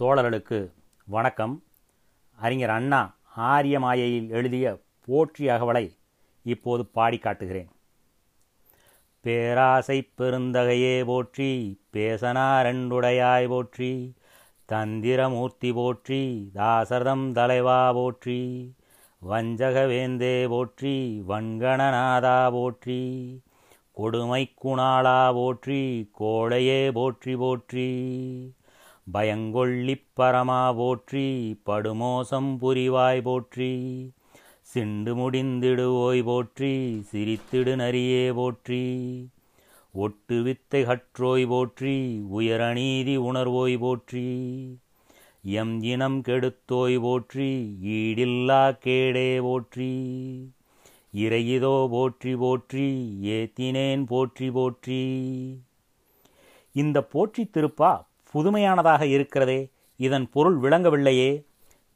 தோழர்களுக்கு வணக்கம். அறிஞர் அண்ணா ஆரிய மாயையில் எழுதிய போற்றி அகவலை இப்போது பாடி காட்டுகிறேன். பேராசை பெருந்தகையே போற்றி பேசனாரண்டுடையாய் போற்றி தந்திரமூர்த்தி போற்றி தாசரதம் தலைவா போற்றி வஞ்சகவேந்தே போற்றி வன்கணநாதா போற்றி கொடுமை குணாளா போற்றி கோழையே போற்றி போற்றி. பயங்கொள்ளிப் பரமா போற்றி படுமோசம் புரிவாய் போற்றி. சிண்டு முடிந்திடுவோய் போற்றி சிரித்திடு நரியே போற்றி. ஒட்டு வித்தை கற்றோய் போற்றி உயரநீதி உணர்வோய் போற்றி. எம் இனம் கெடுத்தோய் போற்றி ஈடில்லா கேடே போற்றி. இறையிதோ போற்றி போற்றி ஏத்தினேன் போற்றி போற்றி. இந்த போற்றி திருப்பா புதுமையானதாக இருக்கிறதே இதன் பொருள் விளங்கவில்லையே.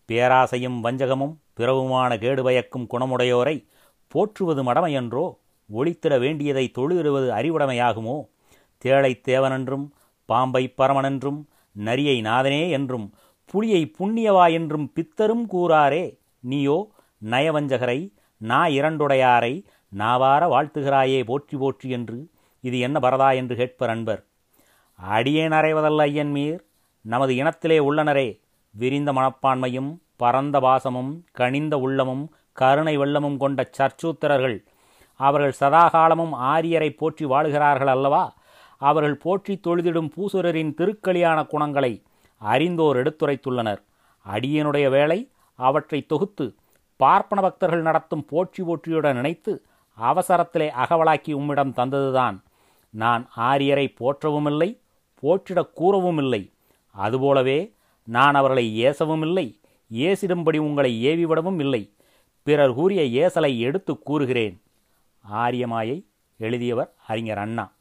பேராசையும் வஞ்சகமும் பிறவுமான கேடு பயக்கும் குணமுடையோரை போற்றுவது மடமையன்றோ? ஒளித்திட வேண்டியதை தொழுதிடுவது அறிவுடைமையாகுமோ? தேளை தேவனென்றும் பாம்பை பரமனென்றும் நரியை நாதனே என்றும் புலியை புண்ணியவா என்றும் பித்தரும் கூறாரே. நீயோ நயவஞ்சகரை நா இரண்டுடையாரை நாவார வாழ்த்துகிறாயே போற்றி போற்றி என்று இது என்ன பரதா என்று கேட்பர் அன்பர். அடியேன் அறைவதல்ல ஐயன் மீர். நமது இனத்திலே உள்ளனரே விரிந்த மனப்பான்மையும் பரந்த பாசமும் கனிந்த உள்ளமும் கருணை வெள்ளமும் கொண்ட சர்ச்சூத்திரர்கள் அவர்கள் சதாகாலமும் ஆரியரை போற்றி வாழுகிறார்கள் அல்லவா? அவர்கள் போற்றி தொழுதிடும் பூசுரரின் திருக்களியான குணங்களை அறிந்தோர் எடுத்துரைத்துள்ளனர். அடியனுடைய வேலை அவற்றை தொகுத்து பார்ப்பன பக்தர்கள் நடத்தும் போற்றி போற்றியுடன் நினைத்து அவசரத்திலே அகவலாக்கி உம்மிடம் தந்ததுதான். நான் ஆரியரை போற்றவும் இல்லை போற்றிடக் கூறவும் இல்லை அதுபோலவே நான் அவர்களை ஏசவும் இல்லை ஏசிடும்படி உங்களை ஏவிவிடவும் இல்லை பிறர் கூறிய ஏசலை எடுத்து கூறுகிறேன். ஆரியமாயை எழுதியவர் அறிஞர் அண்ணா.